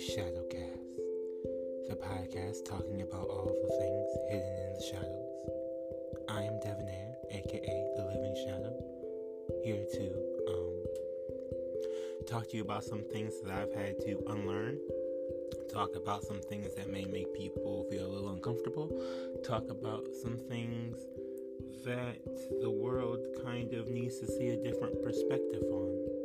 Shadowcast, the podcast talking about all the things hidden in the shadows. I am Devonair, aka the Living Shadow, here to um, talk to you about some things that I've had to unlearn, talk about some things that may make people feel a little uncomfortable, talk about some things that the world kind of needs to see a different perspective on.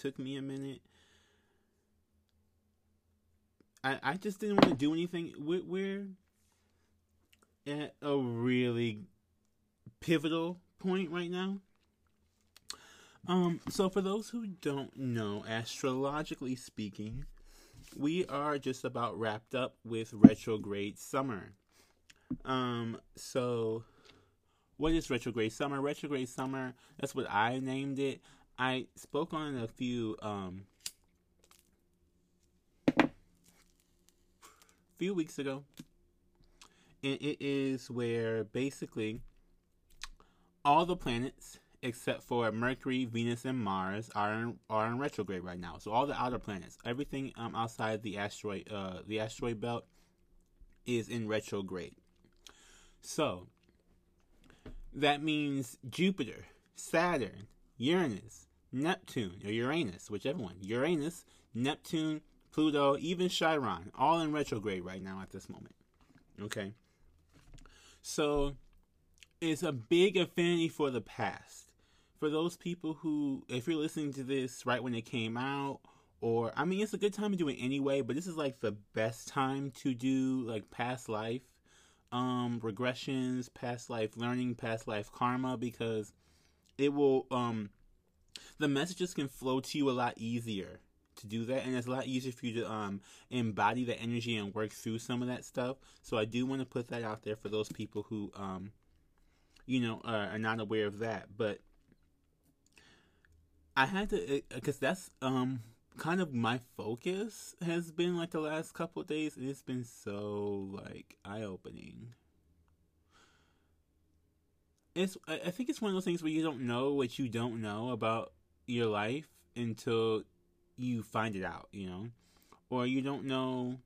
Took me a minute. I, I just didn't want to do anything. We're, we're at a really pivotal point right now. Um, so for those who don't know, astrologically speaking, we are just about wrapped up with retrograde summer. Um, so what is retrograde summer? Retrograde summer, that's what I named it. I spoke on a few um few weeks ago. And it is where basically all the planets except for Mercury, Venus, and Mars are in, are in retrograde right now. So all the outer planets, everything um, outside the asteroid uh, the asteroid belt, is in retrograde. So that means Jupiter, Saturn, Uranus, Neptune, or Uranus, whichever one, Uranus, Neptune, Pluto, even Chiron, all in retrograde right now at this moment. Okay. So it's a big affinity for the past. For those people who, if you're listening to this right when it came out, or I mean, it's a good time to do it anyway, but this is like the best time to do like past life um regressions, past life learning, past life karma because it will um the messages can flow to you a lot easier to do that and it's a lot easier for you to um embody the energy and work through some of that stuff. So I do want to put that out there for those people who um you know are, are not aware of that, but I had to because that's um kind of my focus has been like the last couple days and it's been so like eye opening. It's I think it's one of those things where you don't know what you don't know about your life until you find it out, you know? Or you don't know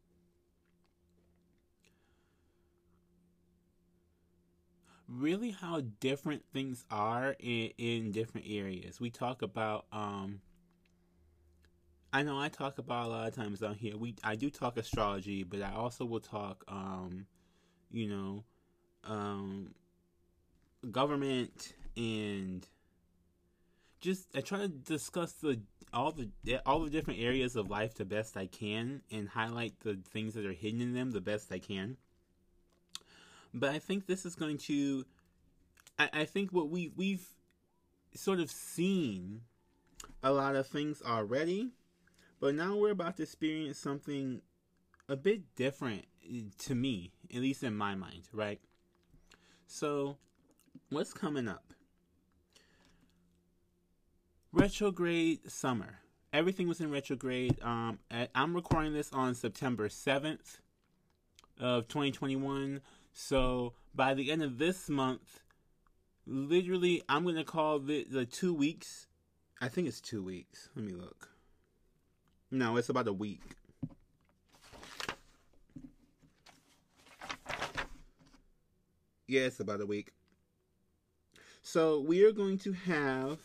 really how different things are in, in different areas. We talk about um I know I talk about a lot of times on here. We I do talk astrology, but I also will talk um you know um government and just uh, I try to discuss the all the all the different areas of life the best I can and highlight the things that are hidden in them the best I can. But I think this is going to I, I think what we we've sort of seen a lot of things already, but now we're about to experience something a bit different eh, to me, at least in my mind, right? So, what's coming up? retrograde summer. Everything was in retrograde. Um, I'm recording this on September 7th of 2021. So by the end of this month, literally, I'm to call the, the two weeks. I think it's two weeks. Let me look. No, it's about a week. Yeah, it's about a week. So we are going to have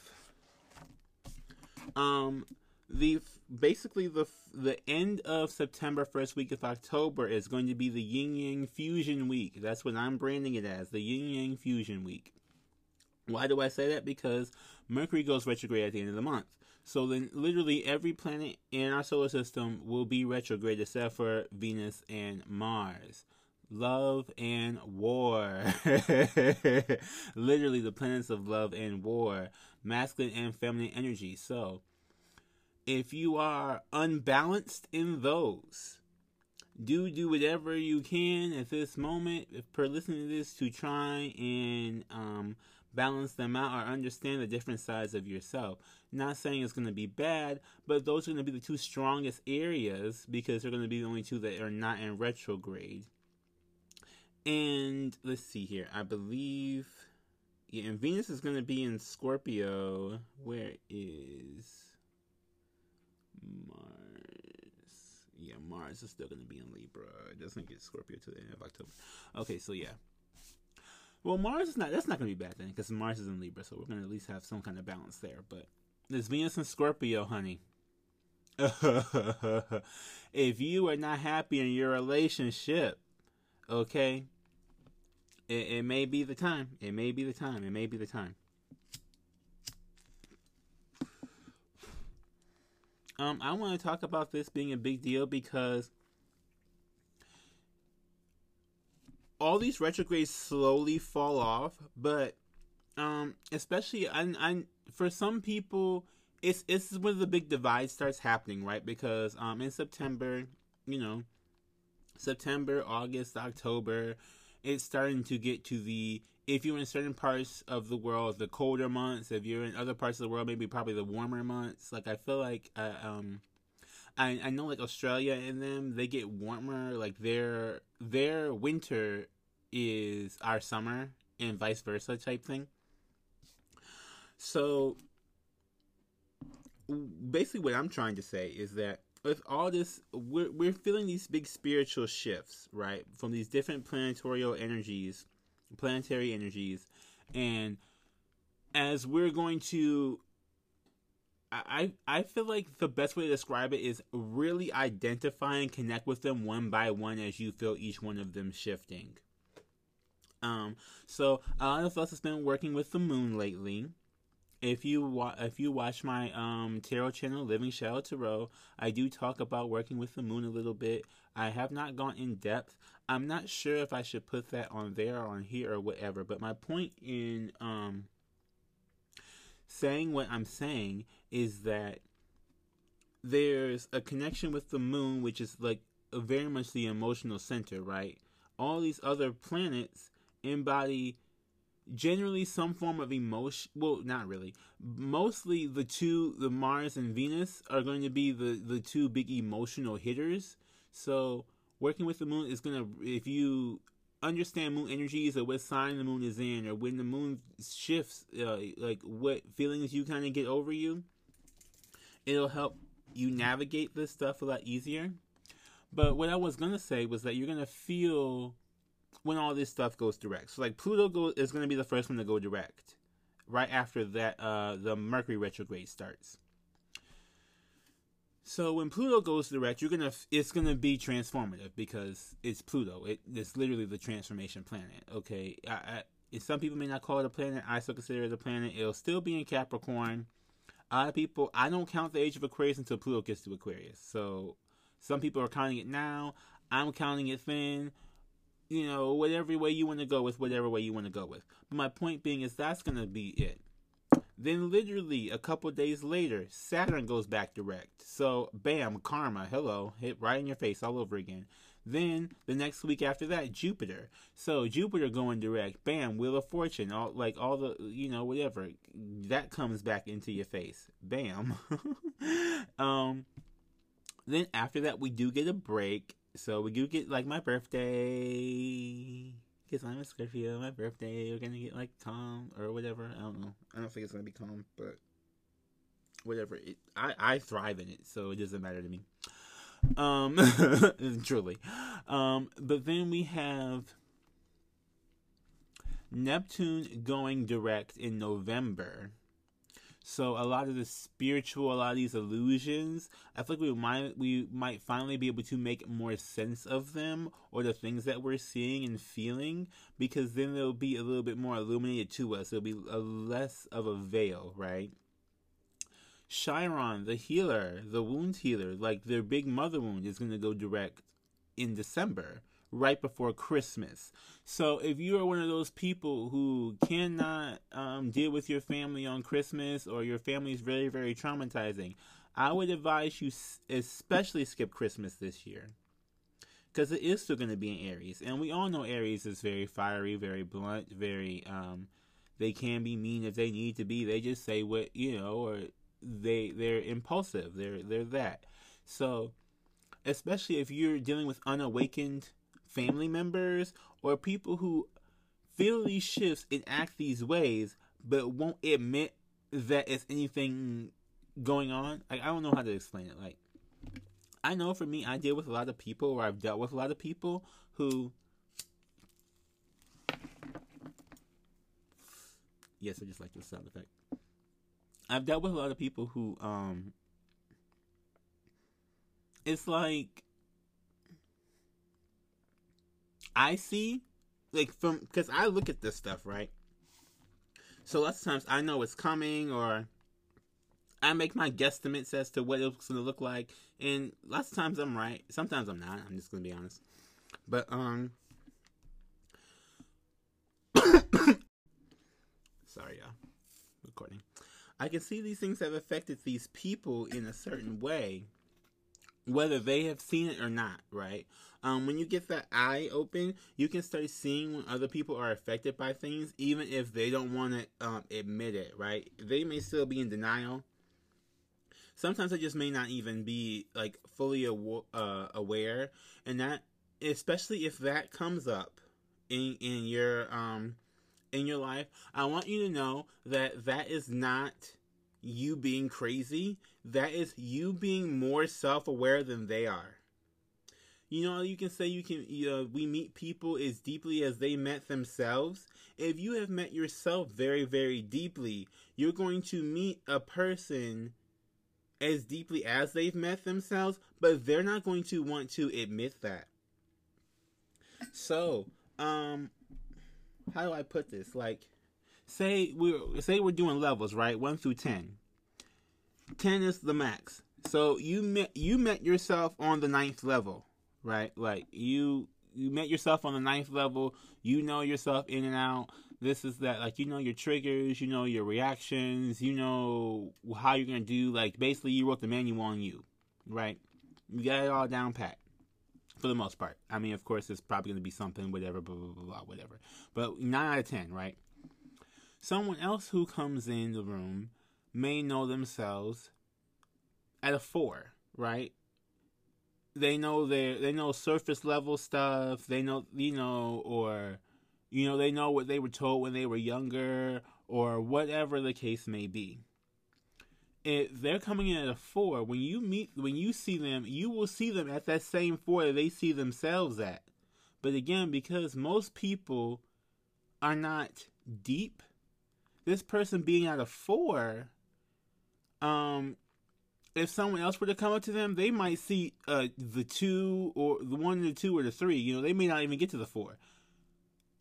um, the basically the the end of September, first week of October is going to be the Yin Yang Fusion Week. That's what I'm branding it as, the Yin Yang Fusion Week. Why do I say that? Because Mercury goes retrograde at the end of the month. So then, literally every planet in our solar system will be retrograde except for Venus and Mars. Love and war. literally, the planets of love and war, masculine and feminine energy. So, if you are unbalanced in those, do do whatever you can at this moment if per listening to this to try and um, balance them out or understand the different sides of yourself. Not saying it's going to be bad, but those are going to be the two strongest areas because they're going to be the only two that are not in retrograde. And let's see here. I believe yeah, and Venus is going to be in Scorpio. Where is Mars? Yeah, Mars is still going to be in Libra. It doesn't get Scorpio to the end of October. Okay, so yeah. Well, Mars is not. That's not going to be bad then, because Mars is in Libra, so we're going to at least have some kind of balance there. But there's Venus in Scorpio, honey. if you are not happy in your relationship, okay, it, it may be the time. It may be the time. It may be the time. Um, I want to talk about this being a big deal because all these retrogrades slowly fall off, but um, especially I, I for some people, it's it's when the big divide starts happening, right? Because um, in September, you know, September, August, October, it's starting to get to the if you're in certain parts of the world, the colder months. If you're in other parts of the world, maybe probably the warmer months. Like I feel like uh, um, I I know like Australia and them they get warmer. Like their their winter is our summer and vice versa type thing. So basically, what I'm trying to say is that with all this, we're we're feeling these big spiritual shifts, right, from these different planetarial energies, planetary energies, and as we're going to I I feel like the best way to describe it is really identify and connect with them one by one as you feel each one of them shifting. Um, so a lot of us have been working with the moon lately, if you wa- if you watch my um tarot channel living shadow tarot i do talk about working with the moon a little bit. I have not gone in depth. I'm not sure if i should put that on there or on here or whatever but my point in um saying what i'm saying is that there's a connection with the moon which is like very much the emotional center right? All these other planets embody generally some form of emotion well not really. Mostly the two the mars and venus are going to be the the two big emotional hitters. So working with the moon is going to if you understand moon energies or what sign the moon is in or when the moon shifts uh, like what feelings you kind of get over you it'll help you navigate this stuff a lot easier. But what i was going to say was that you're going to feel when all this stuff goes direct. So like Pluto go, is going to be the first one to go direct. Right after that, uh, the Mercury retrograde starts. So when Pluto goes direct, you're gonna it's gonna be transformative because it's Pluto. It, it's literally the transformation planet. Okay, I, I, some people may not call it a planet. I still consider it a planet. It'll still be in Capricorn. A lot of people, I don't count the age of Aquarius until Pluto gets to Aquarius. So some people are counting it now. I'm counting it then you know, whatever way you want to go with, whatever way you want to go with. But my point being is that's going to be it. Then, literally, a couple days later, Saturn goes back direct. So, bam, karma, hello, hit right in your face all over again. Then, the next week after that, Jupiter. So, Jupiter going direct, bam, Wheel of Fortune, all like all the, you know, whatever. That comes back into your face. Bam. um, then, after that, we do get a break so we do get like my birthday. Because I'm a Scorpio, my birthday, we're gonna get like calm or whatever. I don't know. I don't think it's gonna be calm, but whatever. It, I I thrive in it, so it doesn't matter to me. Um, truly. Um, but then we have Neptune going direct in November. So a lot of the spiritual, a lot of these illusions, I feel like we might we might finally be able to make more sense of them or the things that we're seeing and feeling because then they'll be a little bit more illuminated to us. It'll be a less of a veil, right? Chiron, the healer, the wound healer, like their big mother wound is going to go direct in December right before Christmas. So if you are one of those people who cannot um, deal with your family on Christmas or your family is very, very traumatizing, I would advise you especially skip Christmas this year. because it is still going to be in Aries, and we all know Aries is very fiery, very blunt, very um, they can be mean if they need to be. They just say what you know, or they they're impulsive. They're they're that. So, especially if you're dealing with unawakened family members or people who feel these shifts and act these ways, but won't admit that it's anything going on. Like I don't know how to explain it. Like I know for me, I deal with a lot of people, or I've dealt with a lot of people who. Yes, I just like the sound effect. I've dealt with a lot of people who, um, it's like I see, like from because I look at this stuff right. So lots of times I know it's coming, or I make my guesstimates as to what it's gonna look like, and lots of times I'm right. Sometimes I'm not. I'm just gonna be honest. But um, sorry, y'all. Recording. I can see these things have affected these people in a certain way, whether they have seen it or not. Right? Um, when you get that eye open, you can start seeing when other people are affected by things, even if they don't want to um, admit it. Right? They may still be in denial sometimes they just may not even be like fully aw- uh, aware, and that especially if that comes up in in your um in your life, I want you to know that that is not you being crazy. That is you being more self aware than they are. You know, you can say you can, you know, we meet people as deeply as they met themselves. If you have met yourself very, very deeply, you're going to meet a person as deeply as they've met themselves, but they're not going to want to admit that. So, um, how do I put this? Like, say we're say we're doing levels, right? One through ten. Ten is the max. So you met you met yourself on the ninth level, right? Like you you met yourself on the ninth level. You know yourself in and out. This is that like you know your triggers you know your reactions you know how you're gonna do like basically you wrote the manual on you right? You got it all down pat for the most part. I mean of course it's probably gonna be something whatever blah blah blah, blah whatever. But 9 out of 10 right? Someone else who comes in the room may know themselves at a 4 right they know their they know surface level stuff they know you know or you know, they know what they were told when they were younger or whatever the case may be. If they're coming in at a four, when you meet, when you see them, you will see them at that same four that they see themselves at. But again, because most people are not deep, this person being at a four, um, if someone else were to come up to them, they might see uh, the two or the one, the two, or the three. You know, they may not even get to the four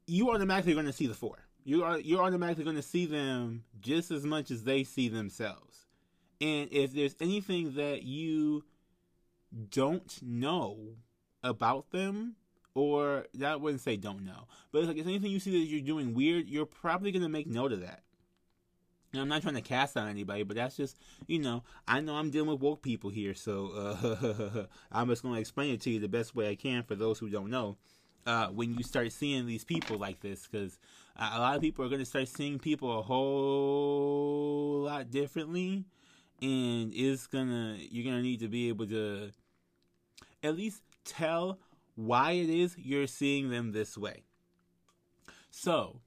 you automatically going to see the four. You are you're automatically going to see them just as much as they see themselves. And if there's anything that you don't know about them, or that wouldn't say don't know, but it's like if anything you see that you're doing weird, you're probably going to make note of that. And I'm not trying to cast on anybody, but that's just, you know, I know I'm dealing with woke people here, so uh, I'm just going to explain it to you the best way I can for those who don't know. Uh, when you start seeing these people like this because a lot of people are going to start seeing people a whole lot differently and it's gonna you're gonna need to be able to at least tell why it is you're seeing them this way. So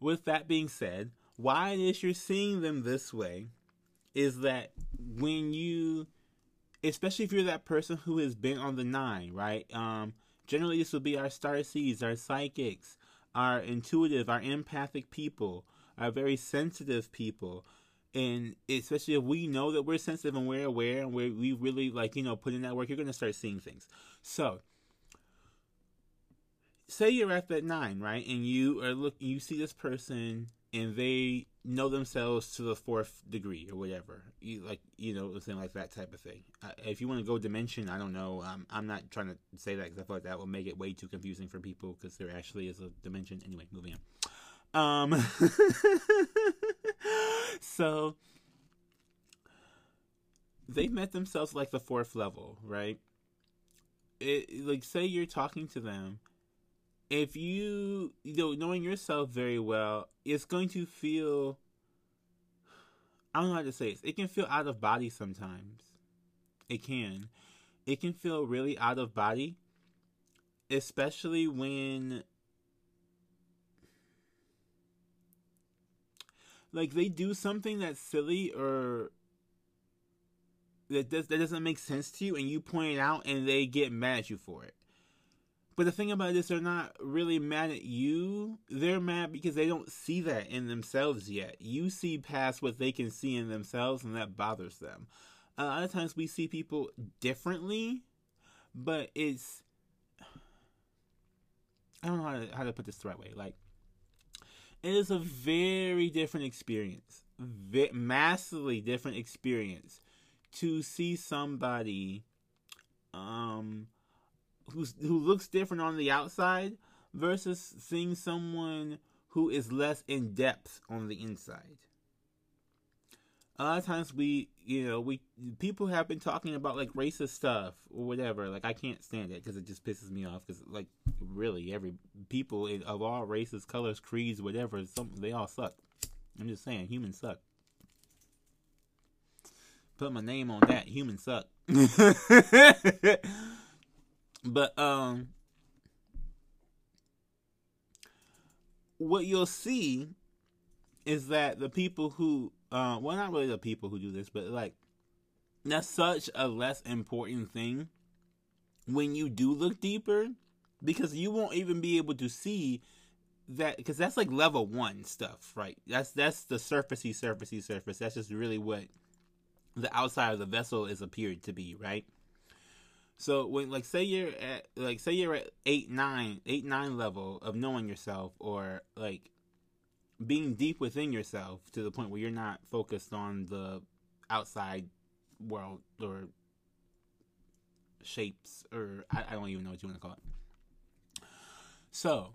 with that being said why it is you're seeing them this way is that when you especially if you're that person who has been on the nine right um Generally, this will be our star seeds, our psychics, our intuitive, our empathic people, our very sensitive people. And especially if we know that we're sensitive and we're aware and we we really like, you know, put in that work, you're going to start seeing things. So, say you're at that nine, right? And you are look, you see this person and they know themselves to the fourth degree or whatever. You like you know something like that type of thing. Uh, if you want to go dimension i don't know. Um, i'm not trying to say that because i feel like that will make it way too confusing for people because there actually is a dimension. Anyway moving on. Um so they met themselves like the fourth level right? It, like say you're talking to them if you you know knowing yourself very well it's going to feel i don't know how to say it it can feel out of body sometimes it can it can feel really out of body especially when like they do something that's silly or that does that doesn't make sense to you and you point it out and they get mad at you for it. But the thing about this, they're not really mad at you. They're mad because they don't see that in themselves yet. You see past what they can see in themselves, and that bothers them. A lot of times we see people differently, but it's. I don't know how to, how to put this the right way. Like, it is a very different experience, massively different experience to see somebody um who's who looks different on the outside versus seeing someone who is less in depth on the inside. A lot of times we, you know, we people have been talking about like racist stuff or whatever. Like I can't stand it because it just pisses me off. Because like really, every people of all races, colors, creeds, whatever, some they all suck. I'm just saying, humans suck put my name on that. Humans suck. but um what you'll see is that the people who uh well not really the people who do this, but like that's such a less important thing when you do look deeper because you won't even be able to see that because that's like level one stuff, right? That's that's the surfacey, surfacey, surface. That's just really what the outside of the vessel is appeared to be, right? So when like say you're at like say you're at eight nine eight nine level of knowing yourself or like being deep within yourself to the point where you're not focused on the outside world or shapes or I, I don't even know what you want to call it. So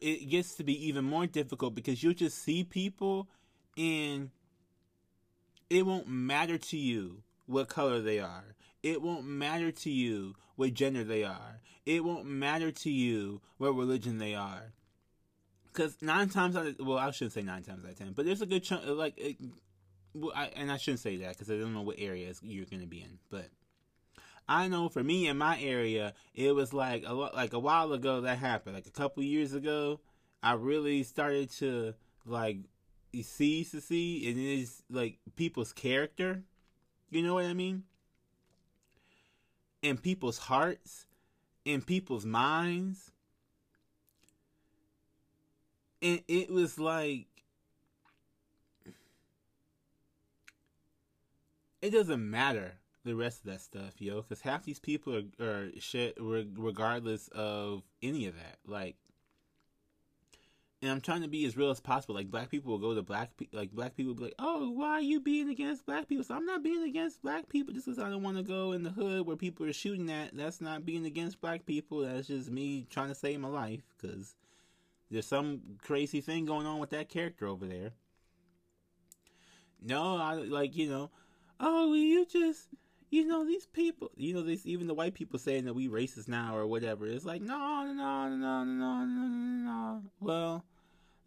it gets to be even more difficult because you'll just see people and it won't matter to you what color they are. It won't matter to you what gender they are. It won't matter to you what religion they are. Because nine times out of well, I shouldn't say nine times out of ten, but there's a good chunk. Like, it, well, I, and I shouldn't say that because I don't know what areas you're going to be in. But I know for me in my area, it was like a like a while ago that happened. Like a couple years ago, I really started to like sees to see, and it is like people's character. You know what I mean? In people's hearts, in people's minds. And it was like it doesn't matter the rest of that stuff, yo, because half these people are, are shit regardless of any of that. Like, and I'm trying to be as real as possible. Like black people will go to black like black people will be like, "Oh, why are you being against black people?" So I'm not being against black people just because I don't want to go in the hood where people are shooting at. That's not being against black people. That's just me trying to save my life because there's some crazy thing going on with that character over there. No, I like you know. Oh, you just you know these people you know these even the white people saying that we racist now or whatever it's like no no no no no no no no well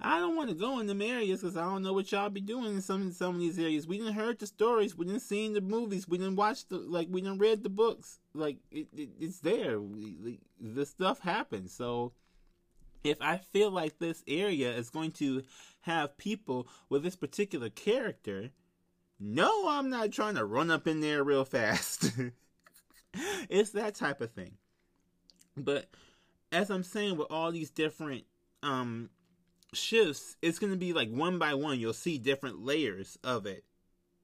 I don't want to go in them areas because I don't know what y'all be doing in some some of these areas. We didn't heard the stories, we didn't see the movies, we didn't watch the like, we didn't read the books. Like it, it it's there. We, the stuff happens. So if I feel like this area is going to have people with this particular character, no, I'm not trying to run up in there real fast. it's that type of thing. But as I'm saying, with all these different um shifts, it's going to be like one by one. You'll see different layers of it,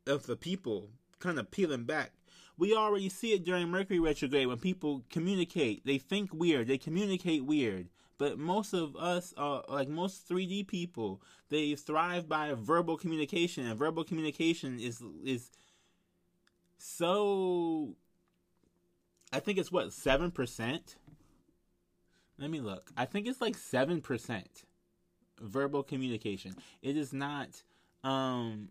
of the people kind of peeling back. We already see it during Mercury retrograde when people communicate. They think weird. They communicate weird. But most of us, are like most 3D people, they thrive by verbal communication, and verbal communication is is so. I think it's what seven percent. Let me look. I think it's like seven percent verbal communication. It is not. Um,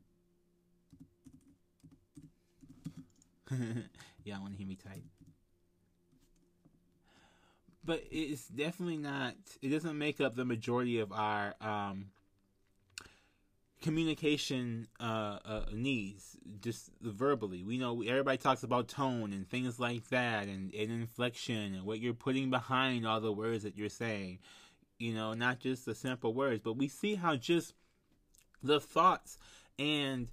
Y'all want to hear me type? But it's definitely not. It doesn't make up the majority of our um, communication uh, uh, needs, just verbally. We know everybody talks about tone and things like that, and, and inflection, and what you're putting behind all the words that you're saying. You know, not just the simple words, but we see how just the thoughts and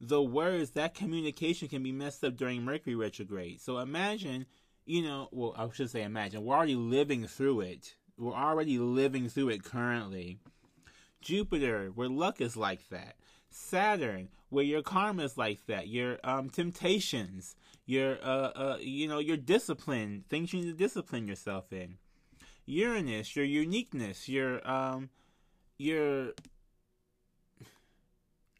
the words that communication can be messed up during Mercury retrograde. So imagine, you know, well, I should say imagine. We're already living through it. We're already living through it currently Jupiter, where luck is like that. Saturn, where your karma is like that. Your um, temptations, your uh, uh, you know, your discipline, things you need to discipline yourself in. Uranus, your uniqueness, your um, your.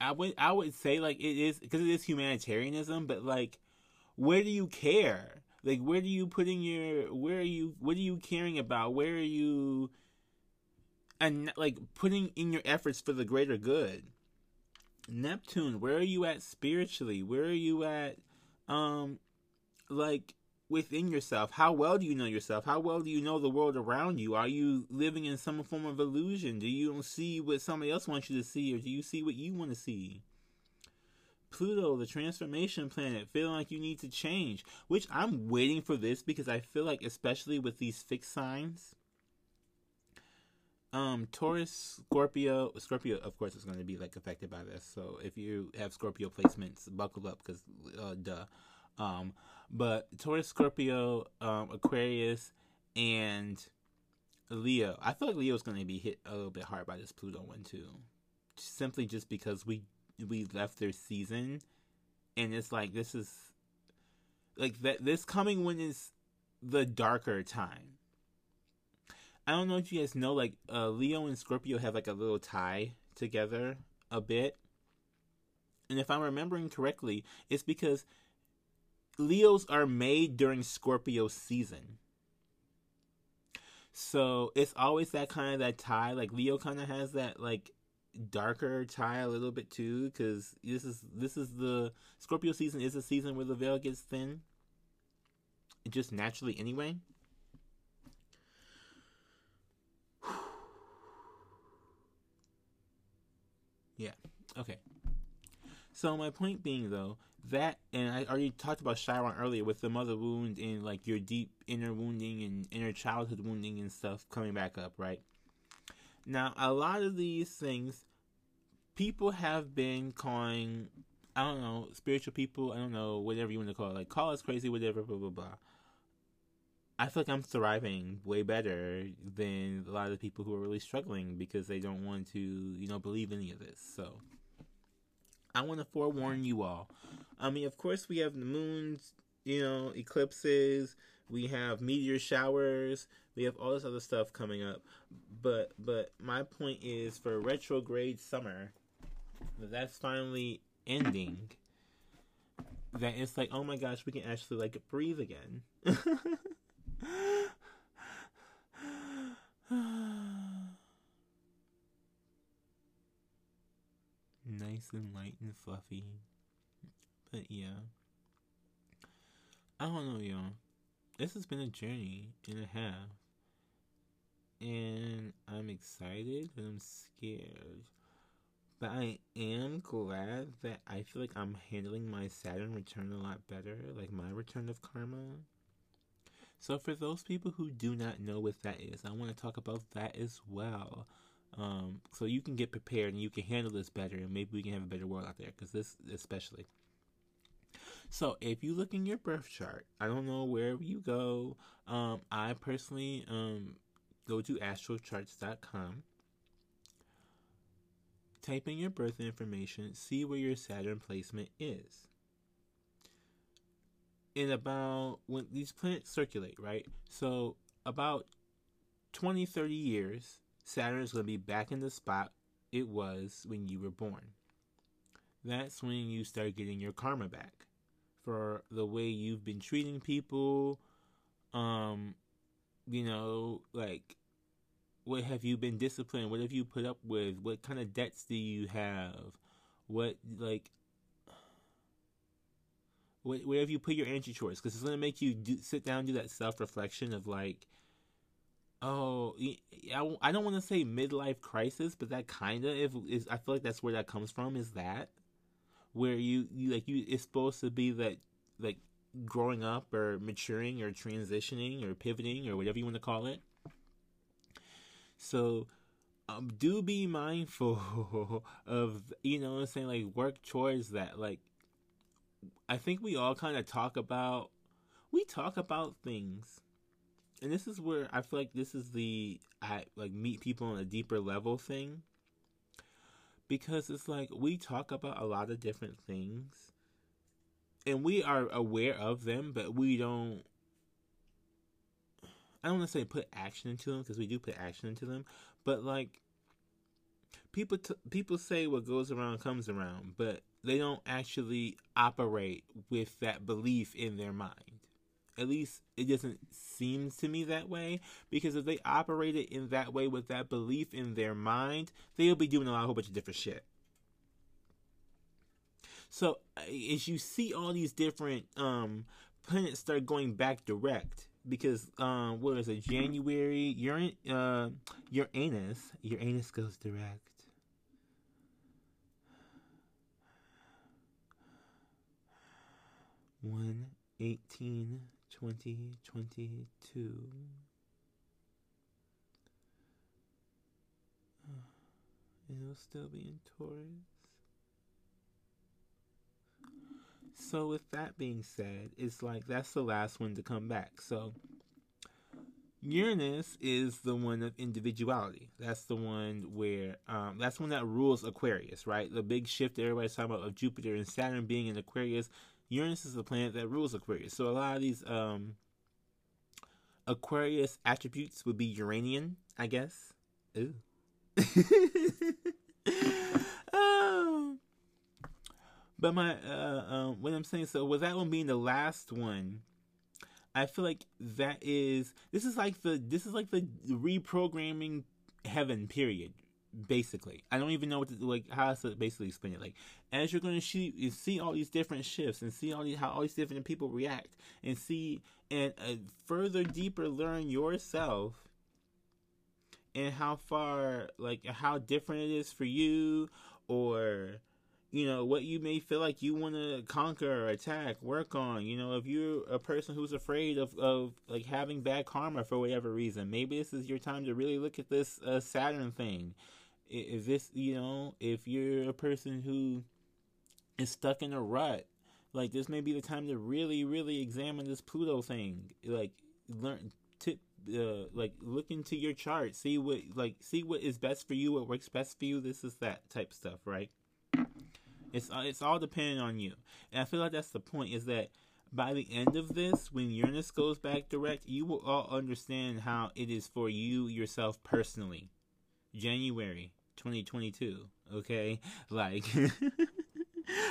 I would I would say like it is because it is humanitarianism, but like, where do you care? Like, where do you putting your where are you what are you caring about? Where are you and like putting in your efforts for the greater good. Neptune, where are you at spiritually? Where are you at um like within yourself? How well do you know yourself? How well do you know the world around you? Are you living in some form of illusion? Do you see what somebody else wants you to see or do you see what you want to see? Pluto, the transformation planet, feeling like you need to change, which I'm waiting for this because I feel like especially with these fixed signs, um, Taurus, Scorpio, Scorpio, of course, is going to be like affected by this. So if you have Scorpio placements, buckle up because, uh, duh. Um, but Taurus, Scorpio, um, Aquarius, and Leo. I feel like Leo is going to be hit a little bit hard by this Pluto one too, simply just because we we left their season, and it's like this is like that. This coming one is the darker time I don't know if you guys know, like uh, Leo and Scorpio have like a little tie together a bit, and if I'm remembering correctly, it's because Leos are made during Scorpio season. So it's always that kind of that tie. Like Leo kind of has that like darker tie a little bit too, because this is this is the Scorpio season is a season where the veil gets thin. Just naturally, anyway. Yeah. Okay. So my point being though, that and I already talked about Chiron earlier with the mother wound and like your deep inner wounding and inner childhood wounding and stuff coming back up, right? Now a lot of these things people have been calling I don't know, spiritual people, I don't know, whatever you want to call it, like call us crazy, whatever, blah blah blah. I feel like I'm thriving way better than a lot of people who are really struggling because they don't want to, you know, believe any of this. So I want to forewarn you all. I mean, of course, we have the moons, you know, eclipses, we have meteor showers, we have all this other stuff coming up. But but my point is for retrograde summer, that's finally ending. That it's like, oh my gosh, we can actually like breathe again. nice and light and fluffy. But yeah. I don't know, y'all. This has been a journey and a half. And I'm excited and I'm scared. But I am glad that I feel like I'm handling my Saturn return a lot better, like my return of karma. So, for those people who do not know what that is, I want to talk about that as well. Um, so you can get prepared and you can handle this better, and maybe we can have a better world out there. Because this, especially. So, if you look in your birth chart, I don't know wherever you go. Um, I personally um, go to astrocharts.com. Type in your birth information, see where your Saturn placement is in about when these planets circulate, right? So about 20, 30 years, Saturn is going to be back in the spot it was when you were born. That's when you start getting your karma back for the way you've been treating people. Um, you know, like what have you been disciplined? What have you put up with? What kind of debts do you have? What like wherever you put your energy towards, because it's gonna make you do, sit down do that self reflection of like, oh, I, I don't want to say midlife crisis, but that kind of if is I feel like that's where that comes from. Is that where you, you like you it's supposed to be that like growing up or maturing or transitioning or pivoting or whatever you want to call it. So um, do be mindful of you know I'm saying like work towards that. Like I think we all kind of talk about we talk about things. And this is where I feel like this is the I like meet people on a deeper level thing. Because it's like we talk about a lot of different things and we are aware of them but we don't I don't want to say put action into them because we do put action into them, but like people t- people say what goes around comes around, but they don't actually operate with that belief in their mind. At least it doesn't seem to me that way because if they operated in that way with that belief in their mind, they'll be doing a, whole bunch of different shit. So as you see all these different um, planets start going back direct, because um what is it January Uran uh Uranus Uranus goes direct. One eighteen twenty twenty two. It'll still be in Taurus. So with that being said, it's like that's the last one to come back. So Uranus is the one of individuality. That's the one where um, that's one that rules Aquarius, right? The big shift that everybody's talking about of Jupiter and Saturn being in Aquarius. Uranus is the planet that rules Aquarius. So a lot of these um, Aquarius attributes would be Uranian, I guess. Ooh. But my uh, um, what I'm saying, so with that one being the last one, I feel like that is this is like the this is like the reprogramming heaven period. Basically, I don't even know what to, like how to basically explain it. Like as you're going to see you see all these different shifts and see all these how all these different people react and see and uh, further deeper learn yourself and how far like how different it is for you or you know what you may feel like you want to conquer or attack work on you know if you're a person who's afraid of, of like having bad karma for whatever reason maybe this is your time to really look at this uh, saturn thing. Is this you know if you're a person who is stuck in a rut like this may be the time to really really examine this pluto thing. Like learn tip uh, like look into your chart see what like see what is best for you what works best for you this is that type stuff right it's uh, it's all dependent on you, and I feel like that's the point. Is that by the end of this, when Uranus goes back direct, you will all understand how it is for you yourself personally. January 2022. Okay, like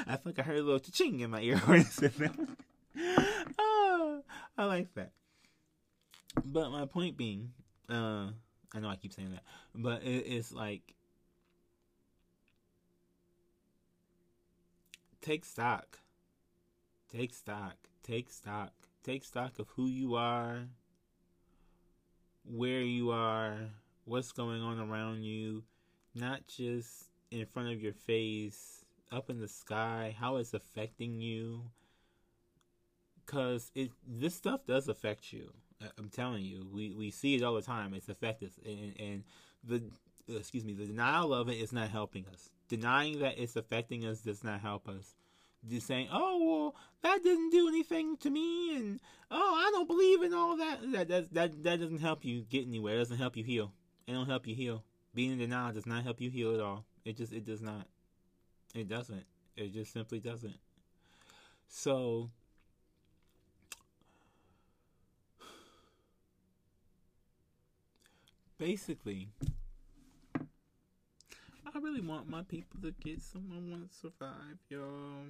I like I heard a little ching in my ear when oh, I like that. But my point being, uh, I know I keep saying that, but it, it's like take stock. Take stock. Take stock. Take stock of who you are, where you are, what's going on around you, not just in front of your face, up in the sky, how it's affecting you. Cause it this stuff does affect you. I'm telling you, we, we see it all the time. It's effective, and, and the Uh, excuse me, the denial of it is not helping us denying that it's affecting us does not help us. Just saying, oh well, that didn't do anything to me, and oh, I don't believe in all that. That that that, that doesn't help you get anywhere. It doesn't help you heal. It don't help you heal. Being in denial does not help you heal at all. It just it does not. It doesn't. It just simply doesn't. So basically really want my people to get someone want to survive, y'all.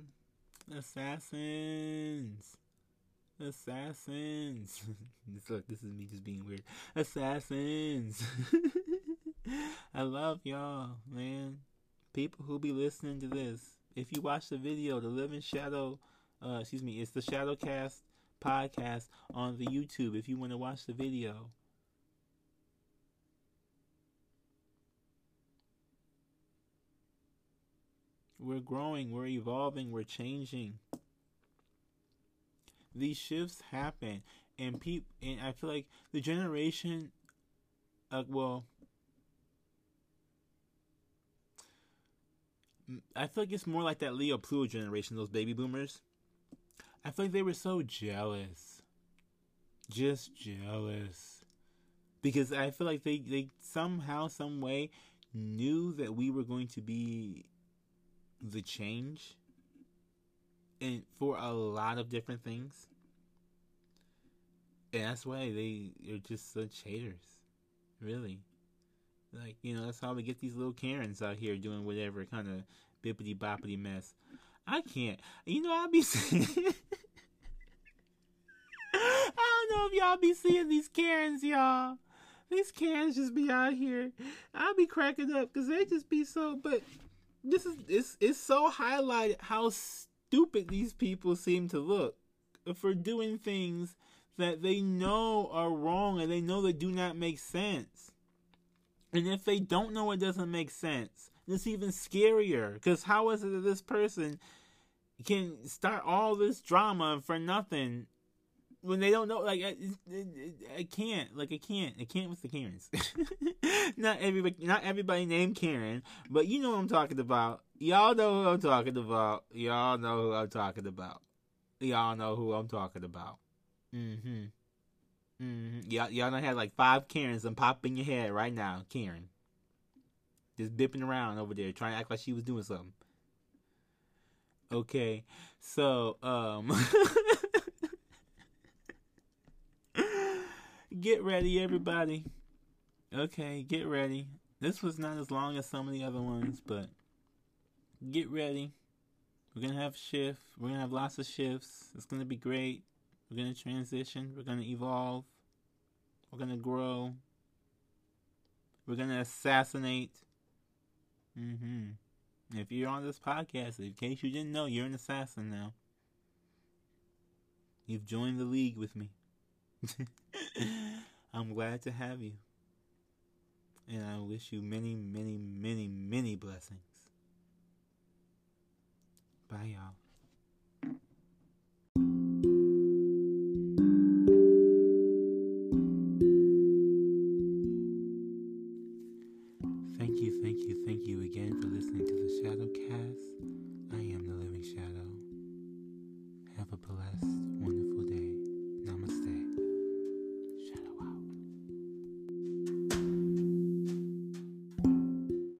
Assassins. Assassins. Look, this is me just being weird. Assassins. I love y'all, man. People who be listening to this. If you watch the video, the Living Shadow Uh, excuse me, it's the Shadowcast podcast on the YouTube if you want to watch the video. We're growing, we're evolving, we're changing. These shifts happen, and people, and I feel like the generation, uh, well, I feel like it's more like that Leo Pluto generation, those baby boomers. I feel like they were so jealous. Just jealous. Because I feel like they, they somehow, some way knew that we were going to be the change and for a lot of different things. And that's why they are just such haters. Really. Like, you know, that's how we get these little Karens out here doing whatever kind of bippity boppity mess. I can't. You know, I'll be seeing. I don't know if y'all be seeing these Karens, y'all. These Karens just be out here. I'll be cracking up because they just be so. But this is it's it's so highlighted how stupid these people seem to look for doing things that they know are wrong and they know they do not make sense. And if they don't know it doesn't make sense, it's even scarier. Because how is it that this person can start all this drama for nothing when they don't know? Like, I, I, I can't. Like, I can't. I can't with the Karens. not everybody. Not everybody named Karen, but you know what I'm talking about. Y'all know who I'm talking about. Y'all know who I'm talking about. Y'all know who I'm talking about. Mm-hmm. Mm-hmm. Y'all, y'all done had like five Karens and pop in your head right now. Karen. Just bipping around over there, trying to act like she was doing something. Okay, so, um... get ready, everybody. Okay, get ready. This was not as long as some of the other ones, but get ready. We're gonna have shifts. We're gonna have lots of shifts. It's gonna be great. We're to transition. We're to evolve. We're to grow. We're to assassinate. Mm-hmm. If you're on this podcast, in case you didn't know, you're an assassin now. You've joined the league with me. I'm glad to have you. And I wish you many, many, many, many blessings. Bye, y'all.